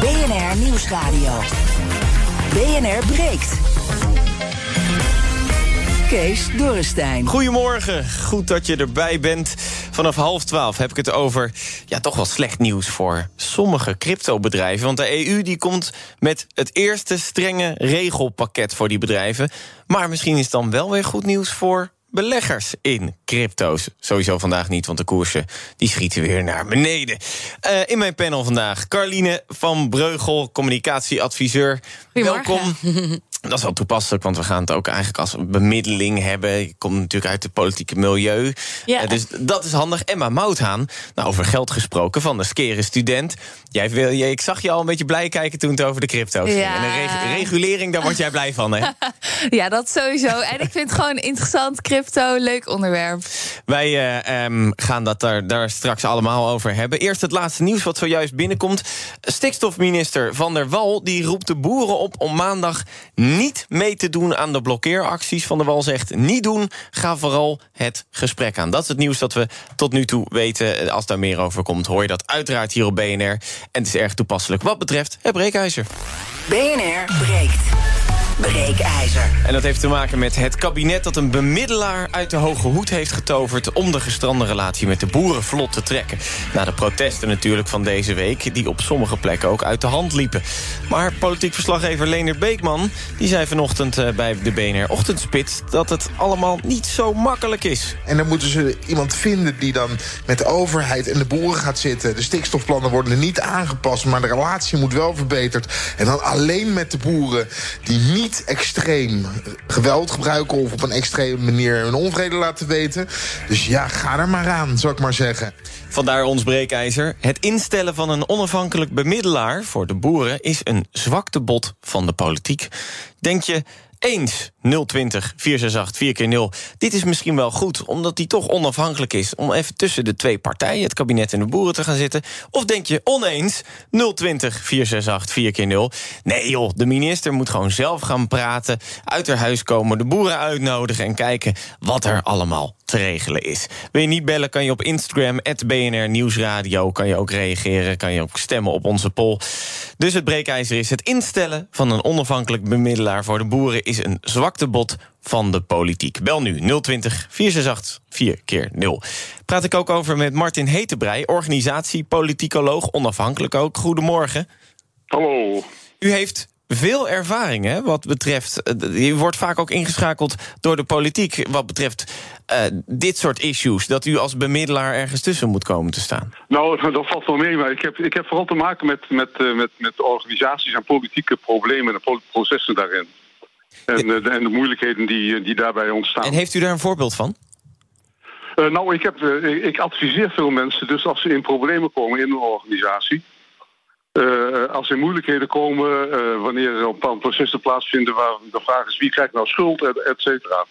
BNR Nieuwsradio. BNR breekt. Kees Dorrestein. Goedemorgen, goed dat je erbij bent. Vanaf half twaalf heb ik het over ja, toch wel slecht nieuws voor sommige cryptobedrijven. Want de EU die komt met het eerste strenge regelpakket voor die bedrijven. Maar misschien is het dan wel weer goed nieuws voor beleggers in crypto's. Sowieso vandaag niet, want de koersen die schieten weer naar beneden. Uh, in mijn panel vandaag Carline van Breugel, communicatieadviseur. Welkom. Dat is wel toepasselijk, want we gaan het ook eigenlijk als bemiddeling hebben. Je komt natuurlijk uit het politieke milieu. Ja. Uh, dus dat is handig. Emma Mouthaan, nou, over geld gesproken, van de Skere Student. Jij wil, jij, ik zag je al een beetje blij kijken toen het over de crypto's ging. Ja. En de reg- regulering, daar word jij blij van, hè? Ja, dat sowieso. En ik vind het gewoon interessant, crypto, leuk onderwerp. Wij eh, ehm, gaan dat daar, daar straks allemaal over hebben. Eerst het laatste nieuws wat zojuist binnenkomt. Stikstofminister Van der Wal die roept de boeren op om maandag niet mee te doen aan de blokkeeracties. Van der Wal zegt niet doen, ga vooral het gesprek aan. Dat is het nieuws dat we tot nu toe weten. Als daar meer over komt, hoor je dat uiteraard hier op BNR. En het is erg toepasselijk wat betreft het breekijzer. BNR breekt. Breekijzer. En dat heeft te maken met het kabinet dat een bemiddelaar uit de hoge hoed heeft getoverd... om de gestrande relatie met de boeren vlot te trekken. Na de protesten natuurlijk van deze week... die op sommige plekken ook uit de hand liepen. Maar politiek verslaggever Leonard Beekman... die zei vanochtend eh, bij de BNR Ochtendspits... dat het allemaal niet zo makkelijk is. En dan moeten ze iemand vinden die dan met de overheid en de boeren gaat zitten. De stikstofplannen worden niet aangepast, maar de relatie moet wel verbeterd. En dan alleen met de boeren die niet extreem geweld gebruiken... of op een extreme manier hun onvrede laten weten. Dus ja, ga er maar aan, zou ik maar zeggen. Vandaar ons breekijzer. Het instellen van een onafhankelijk bemiddelaar voor de boeren... is een zwaktebod van de politiek. Denk je eens 020 468 4 keer 0 Dit is misschien wel goed, omdat die toch onafhankelijk is... om even tussen de twee partijen, het kabinet en de boeren, te gaan zitten? Of denk je oneens 020 468 4 keer 0 Nee joh, de minister moet gewoon zelf gaan praten... uit haar huis komen, de boeren uitnodigen... en kijken wat er allemaal te regelen is. Wil je niet bellen, kan je op Instagram, BNR Nieuwsradio... kan je ook reageren, kan je ook stemmen op onze poll. Dus het breekijzer is het instellen van een onafhankelijk bemiddelaar voor de boeren... is een zwaktebod van de politiek. Bel nu 020 468 4 keer 0. Praat ik ook over met Martin Hetebrei, organisatie, politicoloog, onafhankelijk ook. Goedemorgen. Hallo. U heeft veel ervaring hè, wat betreft. eh, U wordt vaak ook ingeschakeld door de politiek. wat betreft uh, dit soort issues. Dat u als bemiddelaar ergens tussen moet komen te staan. Nou, dat valt wel mee. Maar ik heb, ik heb vooral te maken met, met, uh, met, met organisaties en politieke problemen en processen daarin. En, ja. de, en de moeilijkheden die, die daarbij ontstaan. En heeft u daar een voorbeeld van? Uh, nou, ik, heb, ik adviseer veel mensen. Dus als ze in problemen komen in een organisatie. Uh, als er moeilijkheden komen, uh, wanneer er een processen plaatsvinden waar de vraag is wie krijgt nou schuld, et, et cetera.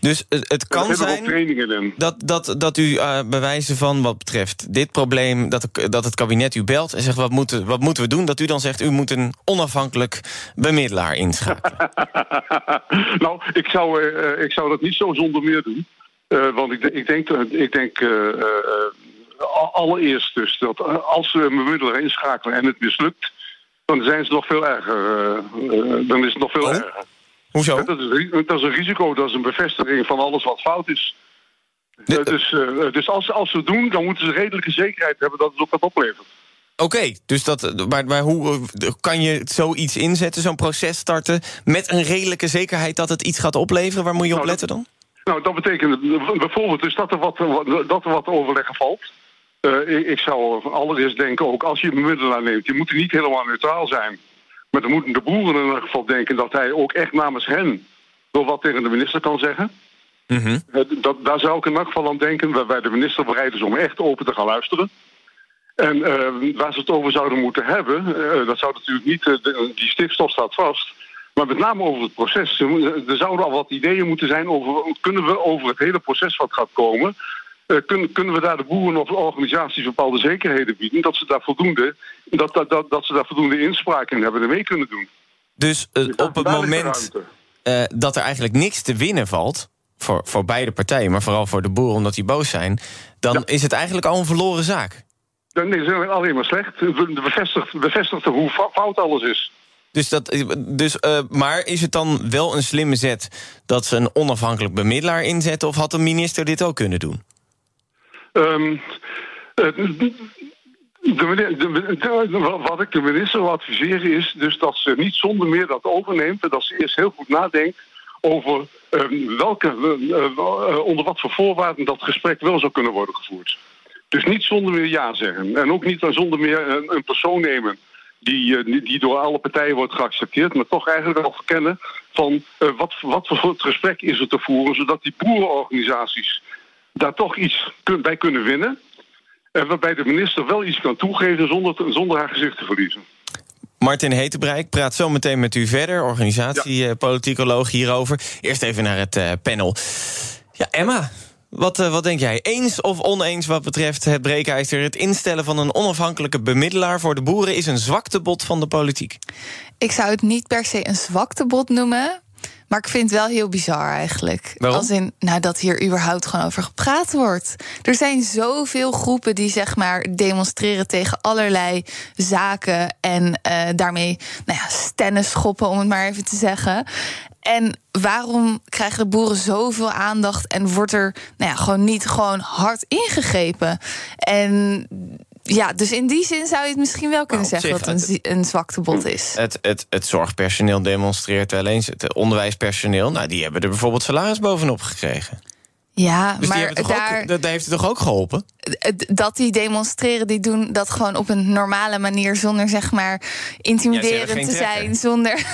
Dus het, het kan zijn dat, dat, dat u uh, bewijzen van wat betreft dit probleem, dat, dat het kabinet u belt en zegt wat moeten, wat moeten we doen, dat u dan zegt u moet een onafhankelijk bemiddelaar inschakelen. nou, ik zou, ik zou dat niet zo zonder meer doen. want ik, ik denk, ik denk allereerst dus dat als ze een bemiddelaar inschakelen en het mislukt, dan zijn ze nog veel erger. Uh, uh, dan is het nog veel oh? erger. Hoezo? Dat is, dat is, een risico, dat is een bevestiging van alles wat fout is. De, dus dus als, als ze het doen, dan moeten ze redelijke zekerheid hebben dat het ook wat oplevert. Oké, okay, dus dat, maar, maar hoe kan je zoiets inzetten, zo'n proces starten... met een redelijke zekerheid dat het iets gaat opleveren? Waar moet je op nou, letten dan? Nou, dat betekent bijvoorbeeld dus dat er wat, dat er wat overleggen valt. Uh, ik, ik, zou allereerst denken, ook als je een bemiddelaar neemt... je moet er niet helemaal neutraal zijn. Maar dan moeten de boeren in ieder geval denken... dat hij ook echt namens hen wel wat tegen de minister kan zeggen. Mm -hmm. uh, dat, daar zou ik in ieder geval aan denken... waarbij de minister bereid is om echt open te gaan luisteren. En eh, waar ze het over zouden moeten hebben, eh, dat zou natuurlijk niet, eh, de- die stikstof staat vast. Maar met name over het proces. Er zouden al wat ideeën moeten zijn over, kunnen we over het hele proces wat gaat komen, eh, kunnen, kunnen we daar de boeren of de organisaties bepaalde zekerheden bieden, dat ze daar voldoende, dat, dat, dat, dat ze daar voldoende inspraak in hebben en mee kunnen doen. Dus eh, Dus op het moment eh, dat er eigenlijk niks te winnen valt... Voor, voor beide partijen, maar vooral voor de boeren omdat die boos zijn... dan Ja. is het eigenlijk al een verloren zaak. Nee, het is alleen maar slecht. Het bevestigt, bevestigt hoe fout alles is. Dus dat, dus, eh, maar is het dan wel een slimme zet dat ze een onafhankelijk bemiddelaar inzetten... of had de minister dit ook kunnen doen? Ehm, eh, de, wat ik de minister wil adviseren is dus dat ze niet zonder meer dat overneemt... en dat ze eerst heel goed nadenkt over ehm, welke, eh, eh, onder wat voor voorwaarden dat gesprek wel zou kunnen worden gevoerd. Dus niet zonder meer ja zeggen. En ook niet zonder meer een, persoon nemen die, die, door alle partijen wordt geaccepteerd, maar toch eigenlijk wel verkennen van wat, wat voor soort gesprek is er te voeren, zodat die boerenorganisaties daar toch iets bij kunnen winnen. En waarbij de minister wel iets kan toegeven zonder, zonder haar gezicht te verliezen. Martin Hetebrijk praat zo meteen met u verder, organisatiepoliticoloog hierover. Eerst even naar het eh, panel. Ja, Emma, wat, eh, wat denk jij? Eens of oneens wat betreft het breekijzer? Het instellen van een onafhankelijke bemiddelaar voor de boeren is een zwaktebod van de politiek. Ik zou het niet per se een zwaktebod noemen. Maar ik vind het wel heel bizar eigenlijk. Waarom? Als in, nou, dat hier überhaupt gewoon over gepraat wordt. Er zijn zoveel groepen die zeg maar demonstreren tegen allerlei zaken. En eh, daarmee nou ja, schoppen, om het maar even te zeggen. En waarom krijgen de boeren zoveel aandacht en wordt er nou ja, gewoon niet gewoon hard ingegrepen? En ja, dus in die zin zou je het misschien wel kunnen zeggen zich, dat het een, een zwaktebod is. Het, het, het zorgpersoneel demonstreert wel eens. Het onderwijspersoneel, nou, die hebben er bijvoorbeeld salaris bovenop gekregen. Ja, Dus maar daar, ook, dat heeft het toch ook geholpen? dat die demonstreren, die doen dat gewoon op een normale manier, zonder zeg maar intimiderend te zijn, zonder,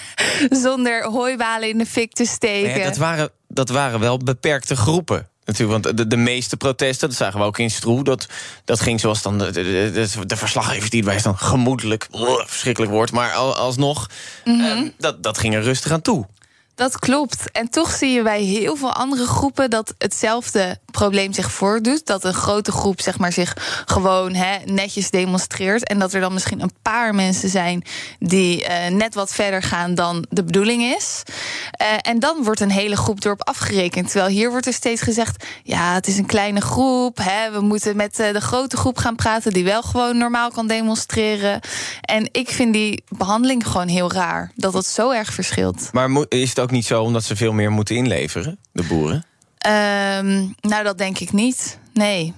zonder hooibalen in de fik te steken. Nee, dat, waren, dat waren wel beperkte groepen. Natuurlijk, want de, de meeste protesten, dat zagen we ook in Stroe... dat, dat ging zoals dan de, de, de, de verslaggever die is dan gemoedelijk... brrr, verschrikkelijk woord, maar al- alsnog, Mhm. ehm, dat, dat ging er rustig aan toe. Dat klopt. En toch zie je bij heel veel andere groepen dat hetzelfde probleem zich voordoet. Dat een grote groep zeg maar, zich gewoon hè, netjes demonstreert. En dat er dan misschien een paar mensen zijn die eh, net wat verder gaan dan de bedoeling is. Eh, en dan wordt een hele groep erop afgerekend. Terwijl hier wordt er steeds gezegd: ja, het is een kleine groep. Hè, we moeten met eh, de grote groep gaan praten die wel gewoon normaal kan demonstreren. En ik vind die behandeling gewoon heel raar. Dat het zo erg verschilt. Maar is het ook niet zo omdat ze veel meer moeten inleveren, de boeren? Ehm, nou, dat denk ik niet. Nee.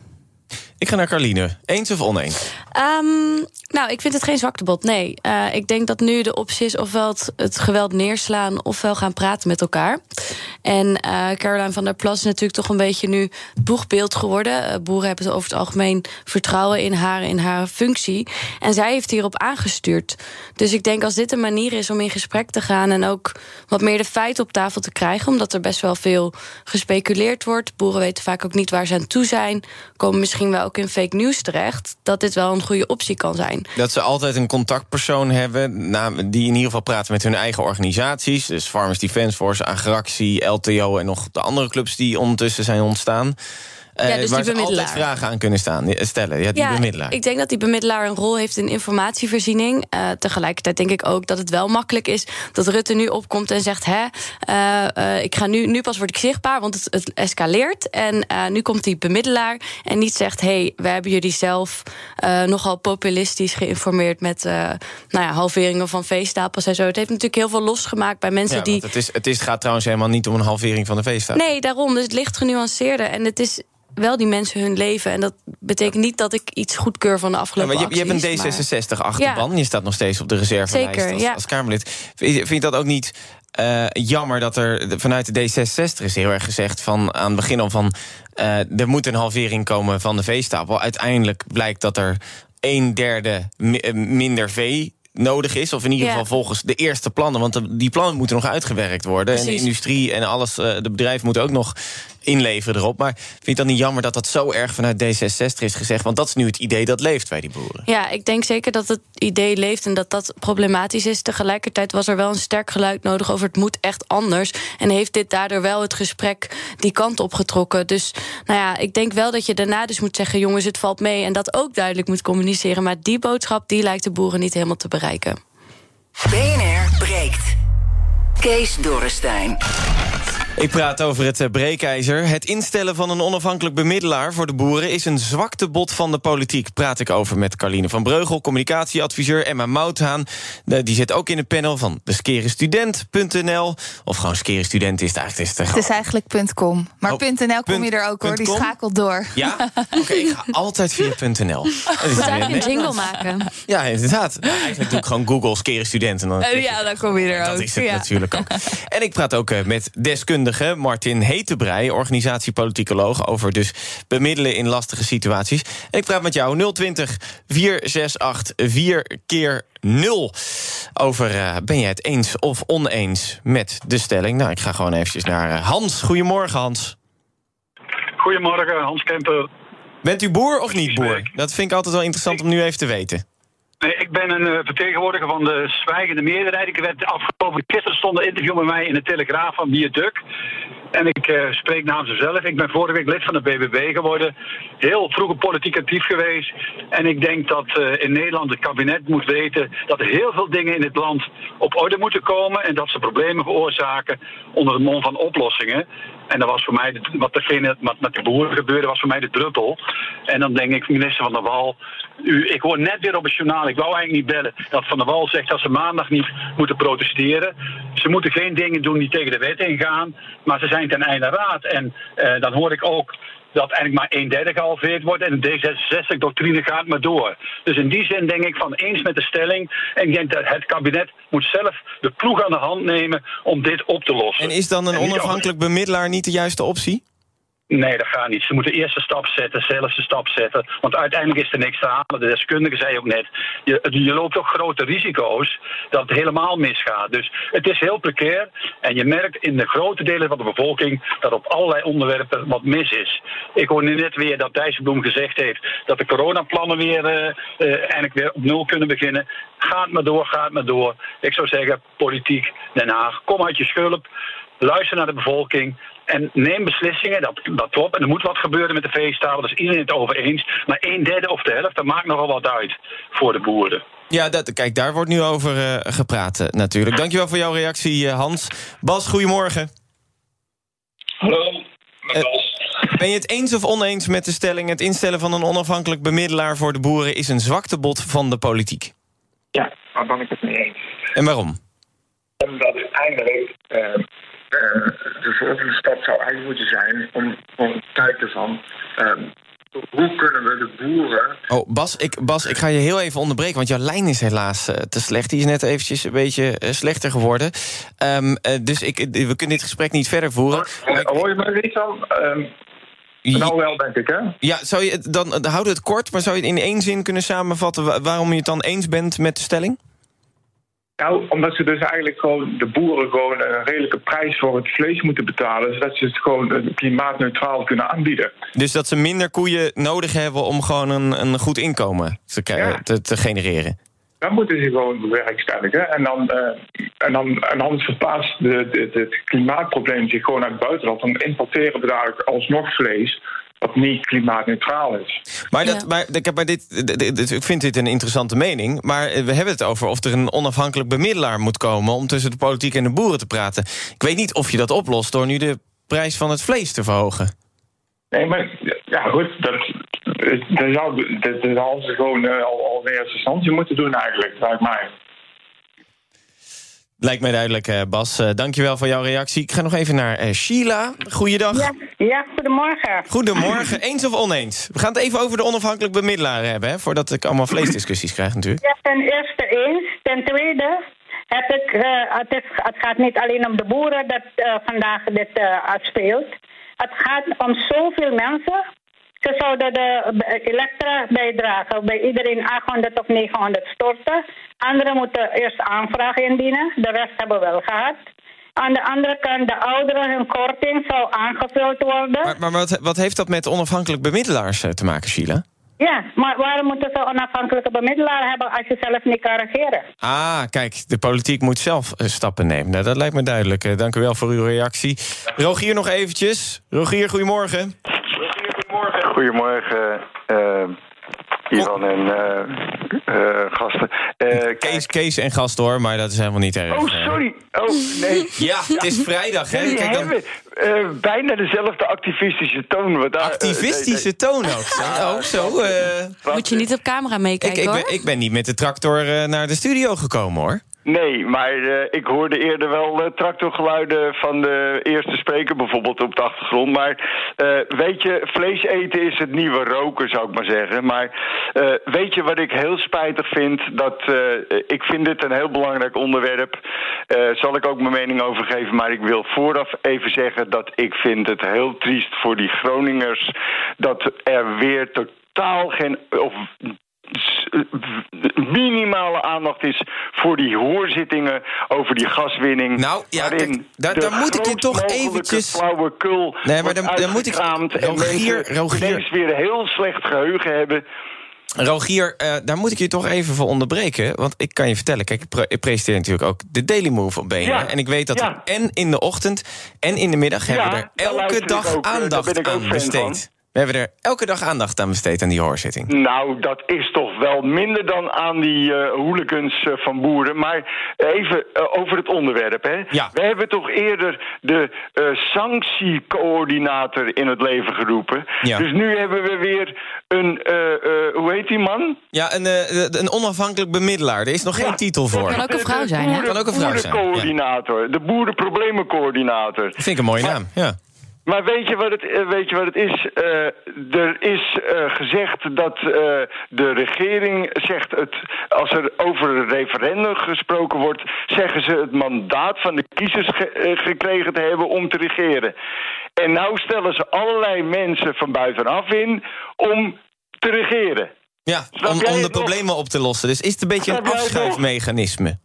Ik ga naar Carline. Eens of oneens? Ehm, nou, ik vind het geen zwaktebod. Nee, Eh, ik denk dat nu de optie is ofwel het, geweld neerslaan... ofwel gaan praten met elkaar. En eh Caroline van der Plas is natuurlijk toch een beetje nu boegbeeld geworden. Eh, boeren hebben over het algemeen vertrouwen in haar, in haar functie. En zij heeft hierop aangestuurd. Dus ik denk als dit een manier is om in gesprek te gaan... en ook wat meer de feiten op tafel te krijgen... omdat er best wel veel gespeculeerd wordt. Boeren weten vaak ook niet waar ze aan toe zijn. Komen misschien wel ook in fake news terecht. Dat dit wel een goede optie kan zijn. Dat ze altijd een contactpersoon hebben... na- die in ieder geval praten met hun eigen organisaties. Dus Farmers Defence Force, Agractie, LTO... en nog de andere clubs die ondertussen zijn ontstaan. Eh, Ja, dus waar die altijd vragen aan kunnen staan, eh, stellen. Ja, die bemiddelaar. ik denk dat die bemiddelaar een rol heeft in informatievoorziening. Eh, tegelijkertijd denk ik ook dat het wel makkelijk is dat Rutte nu opkomt en zegt: hè, eh, eh, ik ga nu, nu pas word ik zichtbaar, want het, het escaleert. En eh, nu komt die bemiddelaar en niet zegt: hey, we hebben jullie zelf eh, nogal populistisch geïnformeerd met eh, nou ja, halveringen van veestapels en zo. Het heeft natuurlijk heel veel losgemaakt bij mensen Ja, die. het, is, het is, gaat trouwens helemaal niet om een halvering van de feestdag. Nee, daarom. Dus het ligt genuanceerder. En het is wel die mensen hun leven. En dat betekent niet dat ik iets goedkeur van de Ja, afgelopen maar je, je hebt een acties, maar- D66-achterban. Je staat nog steeds op de reservelijst Zeker, als, ja. als Kamerlid. Vind je, dat ook niet eh, jammer dat er vanuit de D66 is heel erg gezegd... van aan het begin al van... eh, er moet een halvering komen van de veestapel. Uiteindelijk blijkt dat er een derde mi- eh, minder vee nodig is. Of in ieder Ja. geval volgens de eerste plannen. Want die plannen moeten nog uitgewerkt worden. En de industrie en alles, de bedrijven moeten ook nog inleveren erop. Maar vind je het dan niet jammer dat dat zo erg vanuit D66 is gezegd? Want dat is nu het idee dat leeft bij die boeren. Ja, ik denk zeker dat het idee leeft en dat dat problematisch is. Tegelijkertijd was er wel een sterk geluid nodig over het moet echt anders. En heeft dit daardoor wel het gesprek die kant op getrokken. Dus nou ja, ik denk wel dat je daarna dus moet zeggen: jongens, het valt mee. En dat ook duidelijk moet communiceren. Maar die boodschap die lijkt de boeren niet helemaal te bereiken. BNR breekt. Kees Dorrestein. Ik praat over het eh, breekijzer. Het instellen van een onafhankelijk bemiddelaar voor de boeren... is een zwaktebod van de politiek. Praat ik over met Carline van Breugel, communicatieadviseur... Emma Mouthaan, die zit ook in het panel van de skerenstudent.nl. Of gewoon skerenstudent is het eigenlijk. Is het, Het is eigenlijk .com. Maar Oh, .nl kom je er ook hoor, die schakelt door. Ja? Oké, ik ga altijd via .nl. Weer eigenlijk een jingle maken. Ja, inderdaad. Nou, eigenlijk doe ik gewoon Google skerenstudent. En dan Eh, ja, dan kom je er ook. Dat is het ja. natuurlijk ook. En ik praat ook eh, met deskundige Martin Hetebrei, organisatiepoliticoloog, over dus bemiddelen in lastige situaties. En ik praat met jou 020 468 4 keer 0 over eh, ben je het eens of oneens met de stelling. Nou, ik ga gewoon eventjes naar eh, Hans. Goedemorgen Hans. Goedemorgen, Hans Kemper. Bent u boer of niet boer? Dat vind ik altijd wel interessant om nu even te weten. Ik ben een eh, vertegenwoordiger van de zwijgende meerderheid. Ik werd afgelopen gisteren stond een interview met mij in de Telegraaf van Bierduk. En ik eh, spreek namens mezelf. Ik ben vorige week lid van de BBB geworden. Heel vroeger politiek actief geweest. En ik denk dat eh, in Nederland het kabinet moet weten dat er heel veel dingen in dit land op orde moeten komen. En dat ze problemen veroorzaken onder het mom van oplossingen. En dat was voor mij, wat, degene, wat met de boeren gebeurde, was voor mij de druppel. En dan denk ik, minister Van der Wal, u, ik hoor net weer op het journaal, ik wou eigenlijk niet bellen, dat Van der Wal zegt dat ze maandag niet moeten protesteren. Ze moeten geen dingen doen die tegen de wet ingaan, maar ze zijn ten einde raad. En eh, dan hoor ik ook dat eigenlijk maar een derde gehalveerd wordt en de D66-doctrine gaat maar door. Dus in die zin denk ik van eens met de stelling. En ik denk dat het kabinet moet zelf de ploeg aan de hand nemen om dit op te lossen. En is dan een onafhankelijk bemiddelaar niet de juiste optie? Nee, dat gaat niet. Ze moeten eerst een stap zetten, zelf een stap zetten. Want uiteindelijk is er niks te halen. De deskundige zei ook net, je, je loopt toch grote risico's dat het helemaal misgaat. Dus het is heel precair. En je merkt in de grote delen van de bevolking dat op allerlei onderwerpen wat mis is. Ik hoor nu net weer dat Dijsselbloem gezegd heeft dat de coronaplannen weer, eh, eigenlijk weer op nul kunnen beginnen. Gaat maar door, gaat maar door. Ik zou zeggen, politiek, Den Haag, kom uit je schulp. Luister naar de bevolking. En neem beslissingen, dat, dat klopt. En er moet wat gebeuren met de veestapel, daar is iedereen het over eens. Maar een derde of de helft, dat maakt nogal wat uit voor de boeren. Ja, dat, kijk, daar wordt nu over eh, gepraat eh, natuurlijk. Dankjewel voor jouw reactie, eh, Hans. Bas, goedemorgen. Hallo, Eh, Ben je het eens of oneens met de stelling... het instellen van een onafhankelijk bemiddelaar voor de boeren... is een zwaktebod van de politiek? Ja, daar ben ik het mee eens. En waarom? Omdat uiteindelijk de volgende stap zou eigenlijk moeten zijn om, om te kijken van eh, hoe kunnen we de boeren. Oh, Bas ik, Bas, ik ga je heel even onderbreken... want jouw lijn is helaas eh, te slecht. Die is net eventjes een beetje eh, slechter geworden. Ehm, eh, dus ik, we kunnen dit gesprek niet verder voeren. Maar ik- Hoor je me niet van? Ehm, nou wel, denk ik, hè? Ja, zou je het dan, dan houden we het kort, maar zou je het in één zin kunnen samenvatten... wa- waarom je het dan eens bent met de stelling? Nou, omdat ze dus eigenlijk gewoon de boeren gewoon een redelijke prijs voor het vlees moeten betalen, zodat ze het gewoon klimaatneutraal kunnen aanbieden. Dus dat ze minder koeien nodig hebben om gewoon een, een goed inkomen te, krijgen- Ja. te, te genereren. Dan moeten ze gewoon bewerkstelligen. En dan, eh, en dan, en dan verplaatst de, de, de- het klimaatprobleem zich gewoon naar het buitenland. Dan importeren we daar alsnog vlees wat niet klimaatneutraal is. Maar, dat, Ja. maar, ik, heb bij dit, dit- dit- dit- ik vind dit een interessante mening. Maar eh, we hebben het over of er een onafhankelijk bemiddelaar moet komen... om tussen de politiek en de boeren te praten. Ik weet niet of je dat oplost door nu de prijs van het vlees te verhogen. Nee, maar ja, goed, dat, dat, zou, dat, dat ze gewoon eh, al, al in eerste instantie moeten doen eigenlijk, lijkt mij. Lijkt mij duidelijk, eh, Bas. Eh, dankjewel voor jouw reactie. Ik ga nog even naar eh, Sheila. Goeiedag. Ja, ja, goedemorgen. Goedemorgen. Eens of oneens? We gaan het even over de onafhankelijk bemiddelaar hebben... Hè, voordat ik allemaal vleesdiscussies krijg natuurlijk. Ja, ten eerste eens. Ten tweede heb ik, het, is, het gaat niet alleen om de boeren dat vandaag dit eh speelt. Het gaat om zoveel mensen. Ze zouden de elektra bijdragen bij iedereen 800 of 900 storten. Anderen moeten eerst aanvraag indienen. De rest hebben we wel gehad. Aan de andere kant, de ouderen hun korting zou aangevuld worden. Maar, maar wat, wat heeft dat met onafhankelijk bemiddelaars eh, te maken, Sheila? Ja, maar waarom moeten ze onafhankelijke bemiddelaar hebben als je zelf niet kan regeren? Ah, kijk, de politiek moet zelf eh, stappen nemen. Nou, dat lijkt me duidelijk. Eh, dank u wel voor uw reactie. Rogier nog eventjes. Rogier, goedemorgen. Goedemorgen, eh Ivan en eh, eh, gasten. Eh, Kees, Kees en gast hoor, maar dat is helemaal niet erg. Oh, sorry. Oh, nee. Ja, het is vrijdag, hè? Kijk dan- hebben eh, bijna dezelfde activistische toon. Wat daar, Activistische toon ook. Oh, zo. eh. Moet je niet op camera ik, meekijken, ik, hoor. ben, ik ben niet met de tractor naar de studio gekomen, hoor. Nee, maar eh, ik hoorde eerder wel eh, tractorgeluiden van de eerste spreker bijvoorbeeld op de achtergrond. Maar eh, weet je, vlees eten is het nieuwe roken, zou ik maar zeggen. Maar weet je wat ik heel spijtig vind? Dat, ik vind dit een heel belangrijk onderwerp. Zal ik ook mijn mening over geven. Maar ik wil vooraf even zeggen dat ik vind het heel triest voor die Groningers... dat er weer totaal geen... Of, minimale aandacht is voor die hoorzittingen over die gaswinning. Nou, ja, waarin daar- daar moet ik je toch eventjes- flauwekul Nee, maar dan- dan moet ik- Rogier, Rogier. weer een heel slecht geheugen hebben. Rogier, eh, daar moet ik je toch even voor onderbreken. Want ik kan je vertellen, kijk, ik, pre- ik presenteer natuurlijk ook de Daily Move op BNR. Ja, En ik weet dat ja. en in de ochtend en in de middag... hebben we er elke dag ook, eh, aandacht aan besteed. We hebben er elke dag aandacht aan besteed aan die hoorzitting. Nou, dat is toch wel minder dan aan die eh hooligans eh, van boeren. Maar even eh, over het onderwerp, hè. Ja. We hebben toch eerder de eh, sanctiecoördinator in het leven geroepen. Ja. Dus nu hebben we weer een, eh, eh, hoe heet die man? Ja, een, eh, een onafhankelijk bemiddelaar. Er is nog geen titel voor. Kan ook een De- vrouw de zijn, hè? boeren- Kan ook een vrouw zijn, ja. boerencoördinator, de boerenproblemencoördinator. Dat vind ik een mooie naam, ja. Maar weet je wat het, eh, weet je wat het is? Eh, er is eh, gezegd dat de regering zegt het. Als er over een referendum gesproken wordt, zeggen ze het mandaat van de kiezers ge- gekregen te hebben om te regeren. En nou stellen ze allerlei mensen van buitenaf in om te regeren. Ja, om, om de problemen op te lossen. Dus is het een beetje een afschuifmechanisme.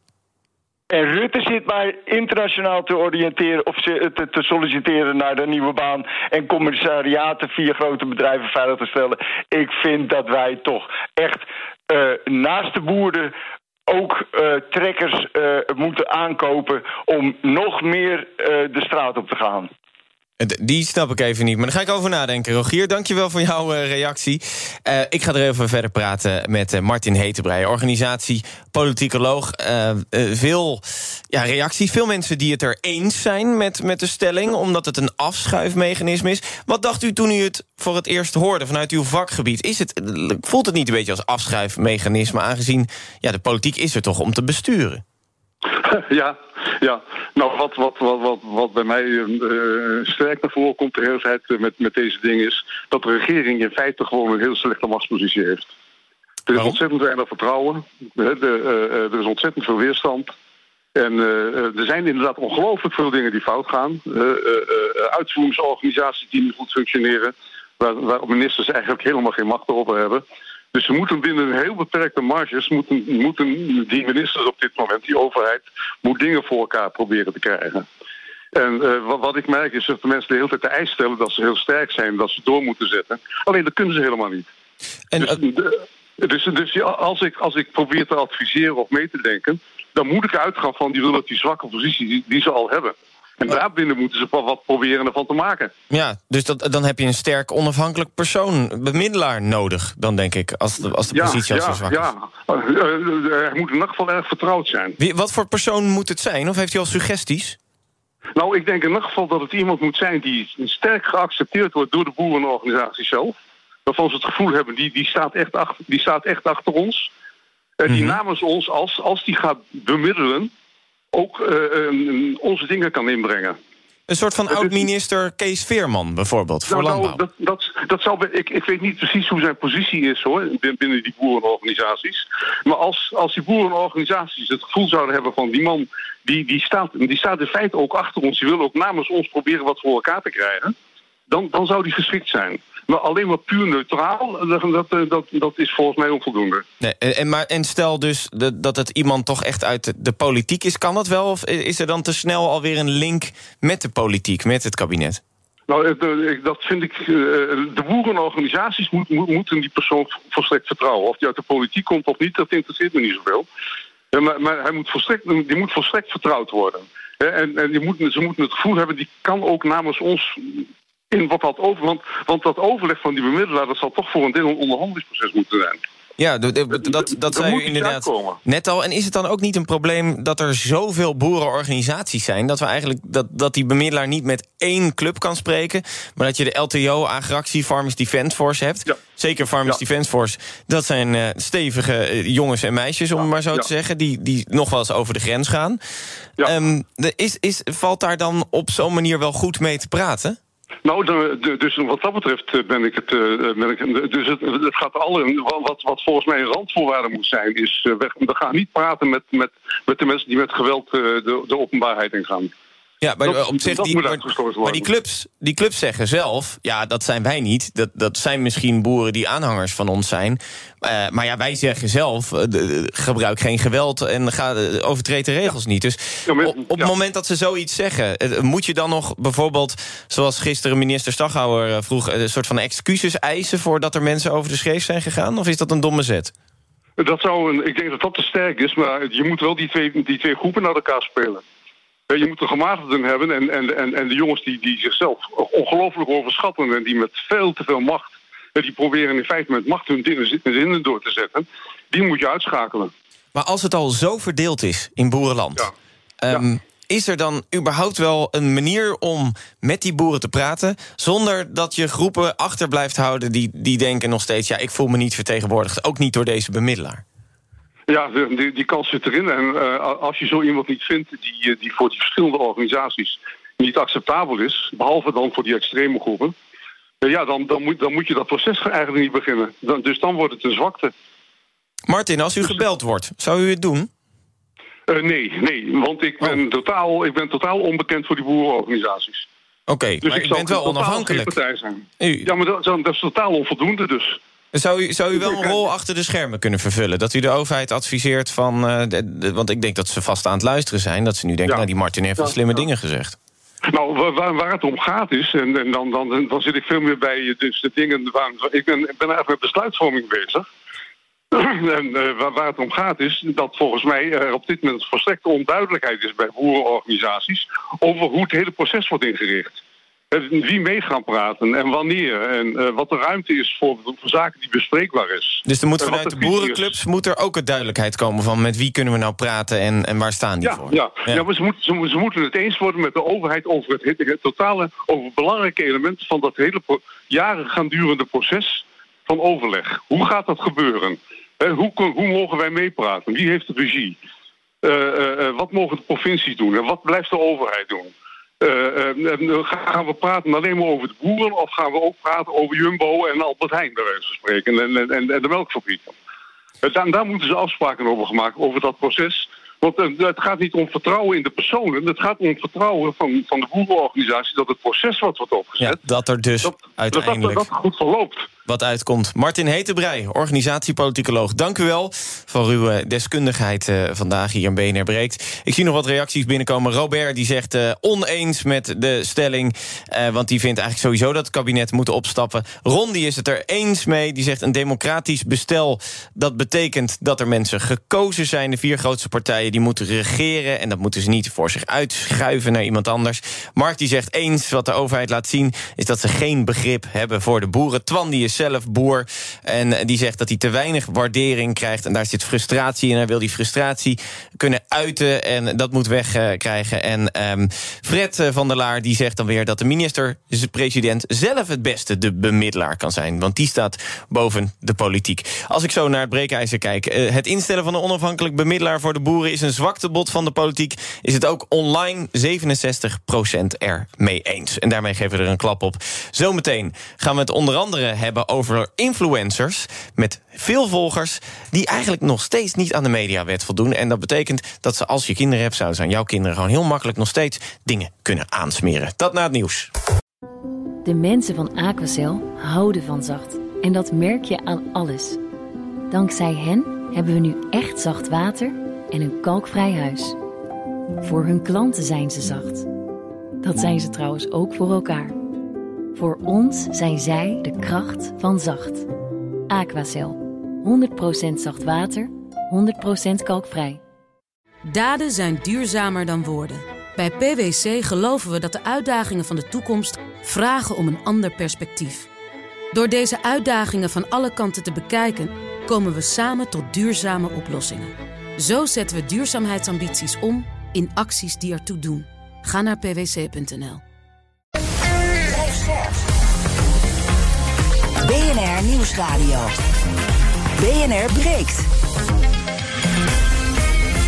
En Rutte zit maar internationaal te oriënteren of te, te solliciteren naar de nieuwe baan en commissariaten via grote bedrijven veilig te stellen. Ik vind dat wij toch echt eh, naast de boeren ook eh, trekkers eh, moeten aankopen om nog meer de straat op te gaan. D- Die snap ik even niet, maar daar ga ik over nadenken. Rogier, dankjewel voor jouw eh, reactie. Eh, ik ga er even verder praten met eh, Martin Hetebrei, organisatie, politicoloog. Eh, eh, veel ja, reacties, veel mensen die het er eens zijn met, met de stelling... omdat het een afschuifmechanisme is. Wat dacht u toen u het voor het eerst hoorde vanuit uw vakgebied? Is het, voelt het niet een beetje als afschuifmechanisme... aangezien ja, de politiek is er toch om te besturen? Ja, ja. Nou, wat, wat, wat, wat, wat bij mij eh, sterk naar voren komt de hele tijd eh, met, met deze dingen is dat de regering in feite gewoon een heel slechte machtspositie heeft. Er is ontzettend weinig vertrouwen. De, er is ontzettend veel weerstand. En er zijn inderdaad ongelooflijk veel dingen die fout gaan. Uitvoeringsorganisaties die niet goed functioneren. Waar, waar ministers eigenlijk helemaal geen macht over hebben. Dus ze moeten binnen heel beperkte marges, moeten, moeten die ministers op dit moment, die overheid, moet dingen voor elkaar proberen te krijgen. En eh, wat, wat ik merk is dat de mensen de hele tijd de eis stellen dat ze heel sterk zijn, dat ze door moeten zetten. Alleen dat kunnen ze helemaal niet. En, Dus, eh, dus, dus ja, als, ik, als ik probeer te adviseren of mee te denken, dan moet ik uitgaan van die relatief zwakke positie die, die ze al hebben. En daarbinnen moeten ze wat proberen ervan te maken. ja, dus dat, dan heb je een sterk onafhankelijk persoon, bemiddelaar nodig... dan denk ik, als de, als de positie al zo ja, zwak is. ja. Eh, eh, Hij moet in ieder geval erg vertrouwd zijn. Wie, wat voor persoon moet het zijn? Of heeft u al suggesties? Nou, ik denk in ieder geval dat het iemand moet zijn die sterk geaccepteerd wordt door de boerenorganisatie zelf. Waarvan ze het gevoel hebben, die, die, staat, echt achter, die staat echt achter ons. Eh, die namens ons, als, als die gaat bemiddelen, ook eh, eh, onze dingen kan inbrengen. Een soort van oud-minister Kees Veerman bijvoorbeeld, voor Nou, nou, landbouw. dat, dat, dat zou, ik, ik weet niet precies hoe zijn positie is hoor, bin- binnen die boerenorganisaties. Maar als, als die boerenorganisaties het gevoel zouden hebben van die man, die, die, staat, die staat in feite ook achter ons, die wil ook namens ons proberen wat voor elkaar te krijgen, dan, dan zou die geschikt zijn. Maar alleen maar puur neutraal, dat, dat, dat, dat is volgens mij onvoldoende. Nee, en, maar, en stel dus dat het iemand toch echt uit de, politiek is, kan dat wel? Of is er dan te snel alweer een link met de politiek, met het kabinet? Nou, eh, dat vind ik. eh, de boerenorganisaties moet, moet- moeten die persoon volstrekt vertrouwen. Of die uit de politiek komt of niet, dat interesseert me niet zoveel. Maar, maar hij moet volstrekt, die moet volstrekt vertrouwd worden. En, en die moeten, ze moeten het gevoel hebben, die kan ook namens ons in wat dat over. Want, want dat overleg van die bemiddelaar, dat zal toch voor een deel een onderhandelingsproces moeten zijn. Ja, dat, dat zei u inderdaad net al. En is het dan ook niet een probleem dat er zoveel boerenorganisaties zijn... dat, we eigenlijk, dat, dat die bemiddelaar niet met één club kan spreken... maar dat je de LTO, Agractie, Farmers Defence Force hebt? Zeker Farmers Defence Force. Dat zijn eh, stevige eh, jongens en meisjes, om het maar zo te zeggen... Die, die nog wel eens over de grens gaan. Ehm, de, is, is, valt daar dan op zo'n manier wel goed mee te praten? Nou, dus wat dat betreft eh, ben ik het. eh, ben ik, dus het, het gaat alle. Wat, wat volgens mij een randvoorwaarde moet zijn, is. eh, we, we gaan niet praten met, met, met de mensen die met geweld eh, de, de openbaarheid ingaan. Ja, maar Dat- op zich die, maar, die clubs, die clubs zeggen zelf, ja, dat zijn wij niet. Dat, dat zijn misschien boeren die aanhangers van ons zijn. Eh, maar ja, wij zeggen zelf, eh, de- gebruik geen geweld en ga, eh, overtreed de regels niet. Dus op, op het moment dat ze zoiets zeggen, eh, moet je dan nog bijvoorbeeld, zoals gisteren minister Staghouwer eh, vroeg, eh, een soort van excuses eisen voordat er mensen over de schreef zijn gegaan? Of is dat een domme zet? Dat zou een, ik denk dat dat te sterk is, maar je moet wel die twee, die twee groepen naar elkaar spelen. Je moet de gematigden hebben en, en, en, en de jongens die, die zichzelf ongelooflijk overschatten en die met veel te veel macht, die proberen in feite met macht hun zinnen door te zetten, die moet je uitschakelen. Maar als het al zo verdeeld is in boerenland, ehm, is er dan überhaupt wel een manier om met die boeren te praten, zonder dat je groepen achter blijft houden die, die denken nog steeds, ja, ik voel me niet vertegenwoordigd, ook niet door deze bemiddelaar? Ja, die, die kans zit erin. En eh, als je zo iemand niet vindt die, eh, die voor die verschillende organisaties niet acceptabel is, behalve dan voor die extreme groepen, eh, ja, dan, dan, moet, dan moet je dat proces eigenlijk niet beginnen. Dan, dus dan wordt het een zwakte. Martin, als u gebeld wordt, zou u het doen? Nee, nee, want ik ben, totaal, ik ben totaal onbekend voor die boerenorganisaties. Oké, Dus maar ik u bent wel onafhankelijk. zijn. U- Ja, maar dat, dat is totaal onvoldoende dus. Zou u, zou u wel een rol achter de schermen kunnen vervullen? Dat u de overheid adviseert van... eh, de- de- want ik denk dat ze vast aan het luisteren zijn... dat ze nu denken, nou, die Martin heeft wel Ja, slimme ja. dingen gezegd. Nou, waar, waar, waar het om gaat is, en, en dan, dan, dan zit ik veel meer bij eh, dus de dingen waar ik ben, ik ben eigenlijk met besluitvorming bezig. en eh, waar, waar het om gaat is dat volgens mij er op dit moment volstrekte onduidelijkheid is bij boerenorganisaties over hoe het hele proces wordt ingericht. Wie mee gaan praten en wanneer en eh, wat de ruimte is voor, voor zaken die bespreekbaar is. Dus er moet vanuit de boerenclubs moet er ook een duidelijkheid komen van met wie kunnen we nou praten en, en waar staan die Ja, voor? ja. ja. maar ze, moeten, ze, ze moeten het eens worden met de overheid over het, he- het totale, over belangrijke elementen van dat hele pro- jaren gaan durende proces van overleg. Hoe gaat dat gebeuren? Hoe, hoe mogen wij meepraten? Wie heeft de regie? Eh, eh, wat mogen de provincies doen? En wat blijft de overheid doen? Eh, eh, eh, gaan we praten alleen maar over de boeren of gaan we ook praten over Jumbo en Albert Heijn, bij wijze van spreken, en, en, en, en de melkfabrieken? Daar, daar moeten ze afspraken over gemaakt, over dat proces. Want het gaat niet om vertrouwen in de personen. Het gaat om vertrouwen van, van de boerenorganisatie dat het proces wat wordt opgezet, Ja, dat er dus dat, dat, uiteindelijk dat goed verloopt. Wat uitkomt. Martin Hetebrei, organisatiepoliticoloog. Dank u wel voor uw eh, deskundigheid eh, vandaag hier in BNR Breekt. Ik zie nog wat reacties binnenkomen. Robert die zegt eh, oneens met de stelling... want die vindt eigenlijk sowieso dat het kabinet moet opstappen. Ron die is het er eens mee. Die zegt een democratisch bestel... dat betekent dat er mensen gekozen zijn. De vier grootste partijen die moeten regeren... en dat moeten ze niet voor zich uitschuiven naar iemand anders. Mark die zegt eens wat de overheid laat zien... is dat ze geen begrip hebben voor de boeren. Twan die is zelf boer en die zegt dat hij te weinig waardering krijgt... en daar zit frustratie in. Hij wil die frustratie kunnen uiten en dat moet wegkrijgen. en ehm, Fred eh, van der Laar die zegt dan weer dat de minister-president... zelf het beste de bemiddelaar kan zijn, want die staat boven de politiek. Als ik zo naar het breekijzer kijk... eh, het instellen van een onafhankelijk bemiddelaar voor de boeren... is een zwaktebod van de politiek. Is het ook online 67% er mee eens. En daarmee geven we er een klap op. Zometeen gaan we het onder andere hebben over influencers... met veel volgers die eigenlijk nog steeds niet aan de mediawet voldoen. En dat betekent dat ze als je kinderen hebt... zouden aan jouw kinderen gewoon heel makkelijk nog steeds dingen kunnen aansmeren. Dat na het nieuws. De mensen van Aquacel houden van zacht. En dat merk je aan alles. Dankzij hen hebben we nu echt zacht water en een kalkvrij huis. Voor hun klanten zijn ze zacht. Dat zijn ze trouwens ook voor elkaar. Voor ons zijn zij de kracht van zacht. Aquacel. 100% zacht water, 100% kalkvrij. Daden zijn duurzamer dan woorden. Bij PwC geloven we dat de uitdagingen van de toekomst vragen om een ander perspectief. Door deze uitdagingen van alle kanten te bekijken, komen we samen tot duurzame oplossingen. Zo zetten we duurzaamheidsambities om in acties die ertoe doen. Ga naar pwc.nl. BNR Nieuwsradio. BNR breekt.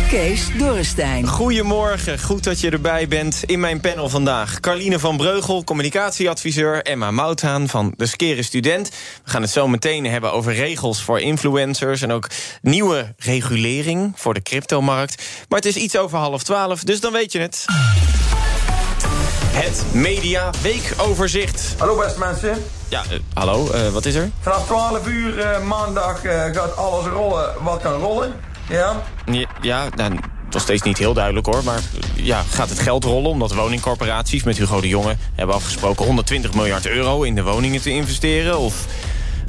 Kees Dorrestein. Goedemorgen, goed dat je erbij bent. In mijn panel vandaag Carline van Breugel, communicatieadviseur... Emma Mouthaan van De Skere Student. We gaan het zo meteen hebben over regels voor influencers... en ook nieuwe regulering voor de cryptomarkt. Maar het is iets over half twaalf, dus dan weet je het. Het Media Weekoverzicht. Hallo beste mensen. Ja, uh, hallo, uh, wat is er? Vanaf 12 uur uh, maandag gaat alles rollen wat kan rollen. Ja? Ja, ja nou, nog steeds niet heel duidelijk hoor. Maar ja, gaat het geld rollen omdat woningcorporaties met Hugo de Jonge... hebben afgesproken 120 miljard euro in de woningen te investeren? Of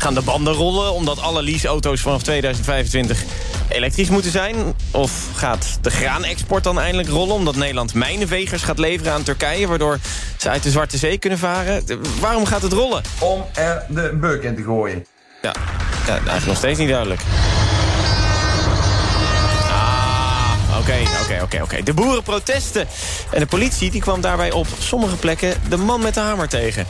gaan de banden rollen omdat alle leaseauto's vanaf 2025 elektrisch moeten zijn? Of gaat de graanexport dan eindelijk rollen... omdat Nederland mijnenvegers gaat leveren aan Turkije... waardoor ze uit de Zwarte Zee kunnen varen? Waarom gaat het rollen? Om er de beuk in te gooien. Ja, ja eigenlijk nog steeds niet duidelijk. Oké, oké, oké, oké. De boerenprotesten. En de politie die kwam daarbij op sommige plekken de man met de hamer tegen.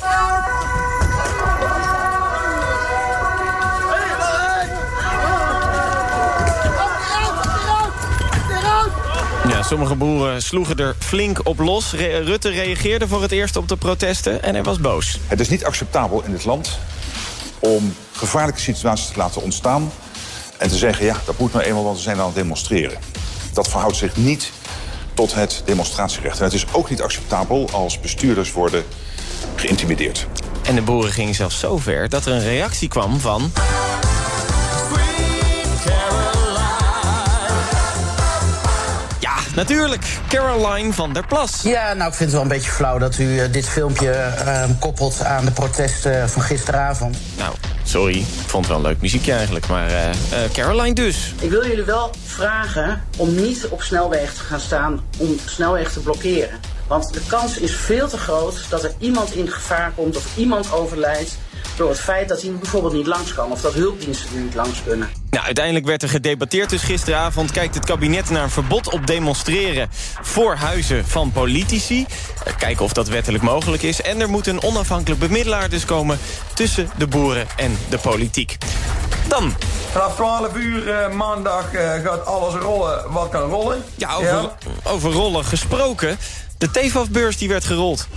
Sommige boeren sloegen er flink op los. Rutte reageerde voor het eerst op de protesten en hij was boos. Het is niet acceptabel in dit land om gevaarlijke situaties te laten ontstaan... en te zeggen, ja, dat moet nou eenmaal, want we zijn aan het demonstreren. Dat verhoudt zich niet tot het demonstratierecht. En het is ook niet acceptabel als bestuurders worden geïntimideerd. En de boeren gingen zelfs zo ver dat er een reactie kwam van... natuurlijk. Caroline van der Plas. Ja, nou, ik vind het wel een beetje flauw dat u uh, dit filmpje uh, koppelt aan de protesten van gisteravond. Nou, sorry. Ik vond het wel een leuk muziekje eigenlijk. Maar uh, Caroline dus. Ik wil jullie wel vragen om niet op snelwegen te gaan staan om snelwegen te blokkeren. Want de kans is veel te groot dat er iemand in gevaar komt of iemand overlijdt door het feit dat hij bijvoorbeeld niet langs kan... of dat hulpdiensten er niet langs kunnen. Nou, uiteindelijk werd er gedebatteerd dus gisteravond. Kijkt het kabinet naar een verbod op demonstreren... voor huizen van politici. Kijken of dat wettelijk mogelijk is. En er moet een onafhankelijk bemiddelaar dus komen... tussen de boeren en de politiek. Dan. Vanaf 12 uur uh, maandag uh, gaat alles rollen wat kan rollen. Ja, over, ja. over rollen gesproken. De TFAF-beurs die werd gerold.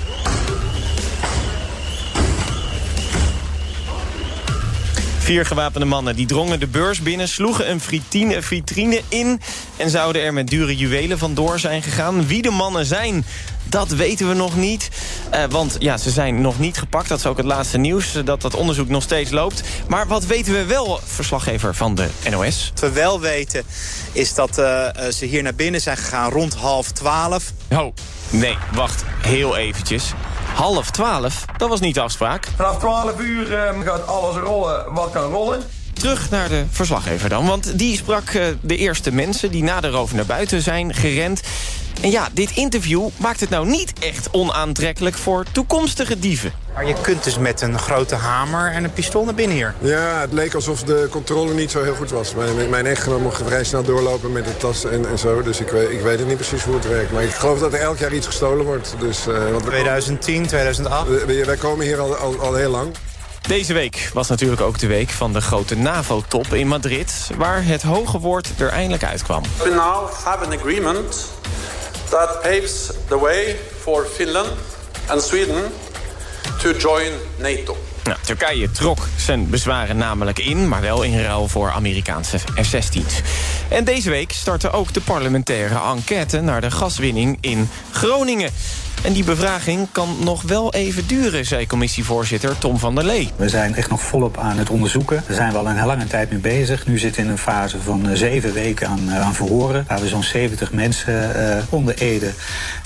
Vier gewapende mannen die drongen de beurs binnen, sloegen een vitrine, vitrine in... en zouden er met dure juwelen vandoor zijn gegaan. Wie de mannen zijn, dat weten we nog niet. Uh, want ja, ze zijn nog niet gepakt. Dat is ook het laatste nieuws, dat dat onderzoek nog steeds loopt. Maar wat weten we wel, verslaggever van de NOS? Wat we wel weten is dat uh, ze hier naar binnen zijn gegaan rond half twaalf. Oh, nee, wacht, heel eventjes half twaalf. Dat was niet de afspraak. Vanaf 12 uur uh, gaat alles rollen wat kan rollen. Terug naar de verslaggever dan, want die sprak uh, de eerste mensen... die na de roof naar buiten zijn gerend. En ja, dit interview maakt het nou niet echt onaantrekkelijk... voor toekomstige dieven. Maar je kunt dus met een grote hamer en een pistool naar binnen hier. Ja, het leek alsof de controle niet zo heel goed was. Mijn, mijn echtgenoot mocht vrij snel doorlopen met de tas en, en zo. Dus ik weet, ik weet het niet precies hoe het werkt. Maar ik geloof dat er elk jaar iets gestolen wordt. Dus, uh, want 2010, 2008? We, wij komen hier al, al, al heel lang. Deze week was natuurlijk ook de week van de grote NAVO-top in Madrid... waar het hoge woord er eindelijk uitkwam. We now have an agreement that paves the way for Finland and Sweden to join NATO. Nou, Turkije trok zijn bezwaren namelijk in, maar wel in ruil voor Amerikaanse F-16's. En deze week startte ook de parlementaire enquête naar de gaswinning in Groningen. En die bevraging kan nog wel even duren, zei commissievoorzitter Tom van der Lee. We zijn echt nog volop aan het onderzoeken. Daar zijn we al een lange tijd mee bezig. Nu zitten we in een fase van uh, zeven weken aan, uh, aan verhoren. Waar we zo'n 70 mensen uh, onder Ede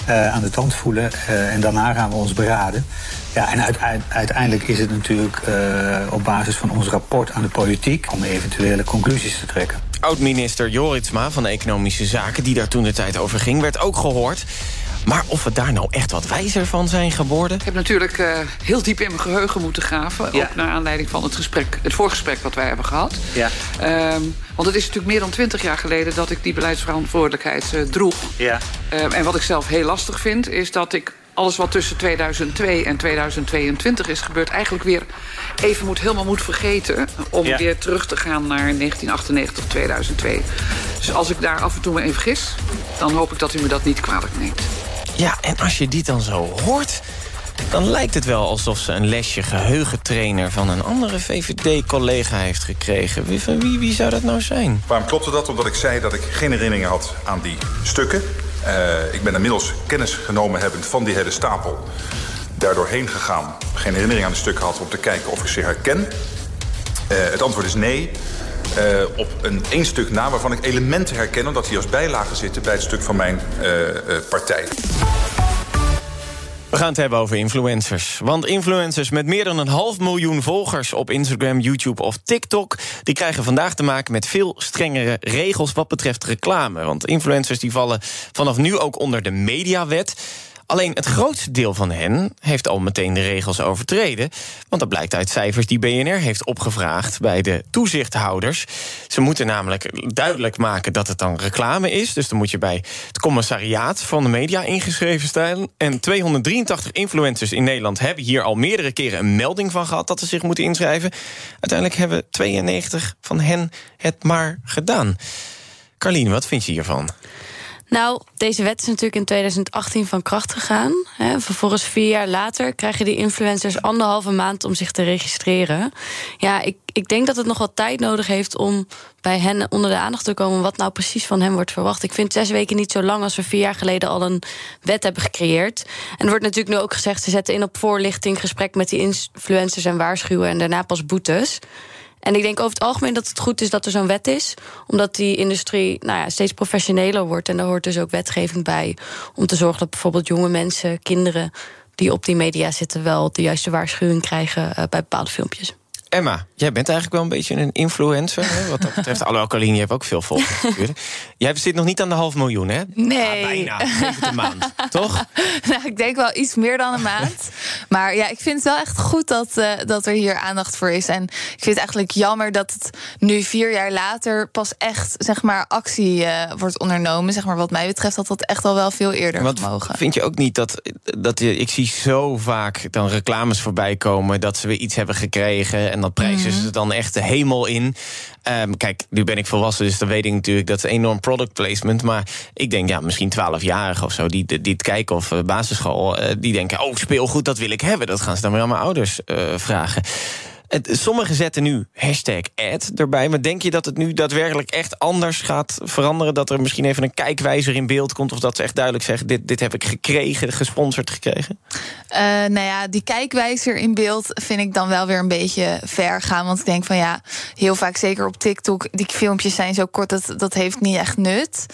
aan de tand voelen. en daarna gaan we ons beraden. Ja, en uiteindelijk is het natuurlijk op basis van ons rapport aan de politiek... om eventuele conclusies te trekken. Oud-minister Joritsma van Economische Zaken, die daar toen de tijd over ging... werd ook gehoord. Maar of we daar nou echt wat wijzer van zijn geworden? Ik heb natuurlijk uh, heel diep in mijn geheugen moeten graven. Ja. Ook naar aanleiding van het, gesprek, het voorgesprek wat wij hebben gehad. Ja. Um, want het is natuurlijk meer dan twintig jaar geleden... dat ik die beleidsverantwoordelijkheid uh, droeg. Ja. Um, en wat ik zelf heel lastig vind... is dat ik alles wat tussen 2002 en 2022 is gebeurd... eigenlijk weer even moet, helemaal moet vergeten... om ja. weer terug te gaan naar 1998, 2002. Dus als ik daar af en toe me even vergis... dan hoop ik dat u me dat niet kwalijk neemt. Ja, en als je die dan zo hoort... dan lijkt het wel alsof ze een lesje geheugentrainer... van een andere VVD-collega heeft gekregen. Wie, van wie, wie zou dat nou zijn? Waarom klopte dat? Omdat ik zei dat ik geen herinneringen had aan die stukken. Uh, ik ben inmiddels kennis genomen hebbend van die hele stapel. Daardoor heen gegaan. Geen herinnering aan de stukken had om te kijken of ik ze herken. Uh, het antwoord is nee. Uh, op een één stuk na waarvan ik elementen herken... omdat die als bijlage zitten bij het stuk van mijn partij. We gaan het hebben over influencers. Want influencers met meer dan een half miljoen volgers op Instagram, YouTube of TikTok, die krijgen vandaag te maken met veel strengere regels wat betreft reclame. Want influencers die vallen vanaf nu ook onder de mediawet. Alleen het grootste deel van hen heeft al meteen de regels overtreden. Want dat blijkt uit cijfers die BNR heeft opgevraagd bij de toezichthouders. Ze moeten namelijk duidelijk maken dat het dan reclame is. Dus dan moet je bij het commissariaat van de media ingeschreven staan. En 283 influencers in Nederland hebben hier al meerdere keren een melding van gehad dat ze zich moeten inschrijven. Uiteindelijk hebben 92 van hen het maar gedaan. Carlien, wat vind je hiervan? Nou, deze wet is natuurlijk in 2018 van kracht gegaan. Hè. Vervolgens vier jaar later krijgen die influencers anderhalve maand om zich te registreren. Ja, ik, ik denk dat het nog wat tijd nodig heeft om bij hen onder de aandacht te komen wat nou precies van hen wordt verwacht. Ik vind zes weken niet zo lang als we vier jaar geleden al een wet hebben gecreëerd. En er wordt natuurlijk nu ook gezegd, ze zetten in op voorlichting, gesprek met die influencers en waarschuwen en daarna pas boetes. En ik denk over het algemeen dat het goed is dat er zo'n wet is. Omdat die industrie nou ja, steeds professioneler wordt. En daar hoort dus ook wetgeving bij. Om te zorgen dat bijvoorbeeld jonge mensen, kinderen die op die media zitten, wel de juiste waarschuwing krijgen uh, bij bepaalde filmpjes. Emma, jij bent eigenlijk wel een beetje een influencer. Hè, wat dat betreft. Alhoewel, Carlien, je hebt ook veel volgers natuurlijk. Jij zit nog niet aan de half miljoen, hè? Nee. Ah, bijna. Een maand, toch? Nou, ik denk wel iets meer dan een maand. Maar ja, ik vind het wel echt goed dat, uh, dat er hier aandacht voor is. En ik vind het eigenlijk jammer dat het nu vier jaar later... pas echt, zeg maar, actie uh, wordt ondernomen. Zeg maar, wat mij betreft had dat echt al wel veel eerder Wat gemogen. Vind je ook niet dat... dat je, ik zie zo vaak dan reclames voorbij komen... dat ze weer iets hebben gekregen... En dan prijzen mm. ze dan echt de hemel in. Um, kijk, nu ben ik volwassen, dus dan weet ik natuurlijk... dat is enorm product placement. Maar ik denk, ja, misschien 12-jarigen of zo... die, die het kijken, of uh, basisschool, uh, die denken... oh, speelgoed, dat wil ik hebben. Dat gaan ze dan weer aan mijn ouders uh, vragen. Sommigen zetten nu hashtag ad erbij. Maar denk je dat het nu daadwerkelijk echt anders gaat veranderen? Dat er misschien even een kijkwijzer in beeld komt? Of dat ze echt duidelijk zeggen, dit, dit heb ik gekregen, gesponsord gekregen? Uh, nou ja, die kijkwijzer in beeld vind ik dan wel weer een beetje ver gaan. Want ik denk van ja, heel vaak zeker op TikTok... die filmpjes zijn zo kort, dat, dat heeft niet echt nut.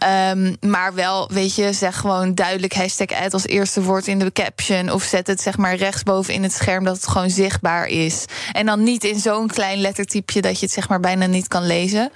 Ja. Um, maar wel, weet je, zeg gewoon duidelijk hashtag ad als eerste woord in de caption... of zet het zeg maar rechtsboven in het scherm dat het gewoon zichtbaar is... En dan niet in zo'n klein lettertypje dat je het zeg maar bijna niet kan lezen.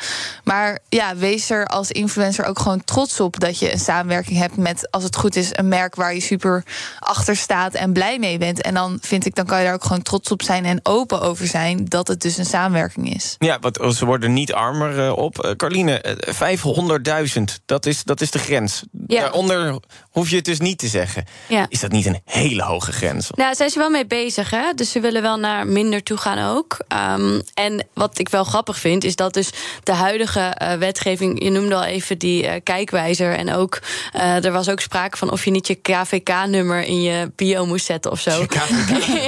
Maar ja, wees er als influencer ook gewoon trots op dat je een samenwerking hebt met, als het goed is, een merk waar je super achter staat en blij mee bent. En dan vind ik, dan kan je daar ook gewoon trots op zijn en open over zijn dat het dus een samenwerking is. Ja, want ze worden niet armer uh, op. Uh, Carline, uh, 500.000, dat is, dat is de grens. Ja. Daaronder hoef je het dus niet te zeggen. Ja. Is dat niet een hele hoge grens? Nou, zijn ze wel mee bezig, hè? Dus ze willen wel naar minder toe naartoe gaan ook. Ehm, en wat ik wel grappig vind, is dat dus de huidige uh, wetgeving... je noemde al even die uh, kijkwijzer. En ook, uh, er was ook sprake van of je niet je KVK-nummer... in je bio moest zetten of zo.